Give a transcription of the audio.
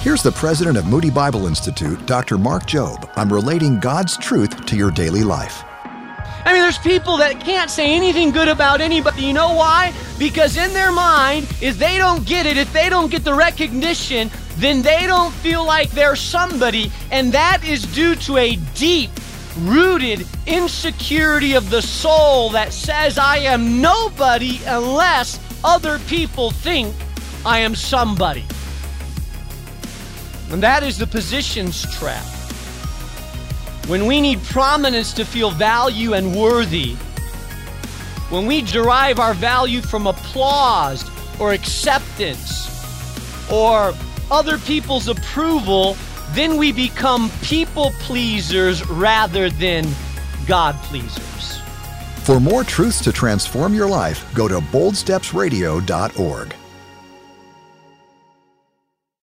Here's the president of Moody Bible Institute, Dr. Mark Jobe, on relating God's truth to your daily life. I mean, there's people that can't say anything good about anybody. You know why? Because in their mind, if they don't get it, if they don't get the recognition, then they don't feel like they're somebody. And that is due to a deep rooted insecurity of the soul that says, I am nobody unless other people think I am somebody. And that is the positions trap. When we need prominence to feel value and worthy, when we derive our value from applause or acceptance or other people's approval, then we become people pleasers rather than God pleasers. For more truths to transform your life, go to boldstepsradio.org.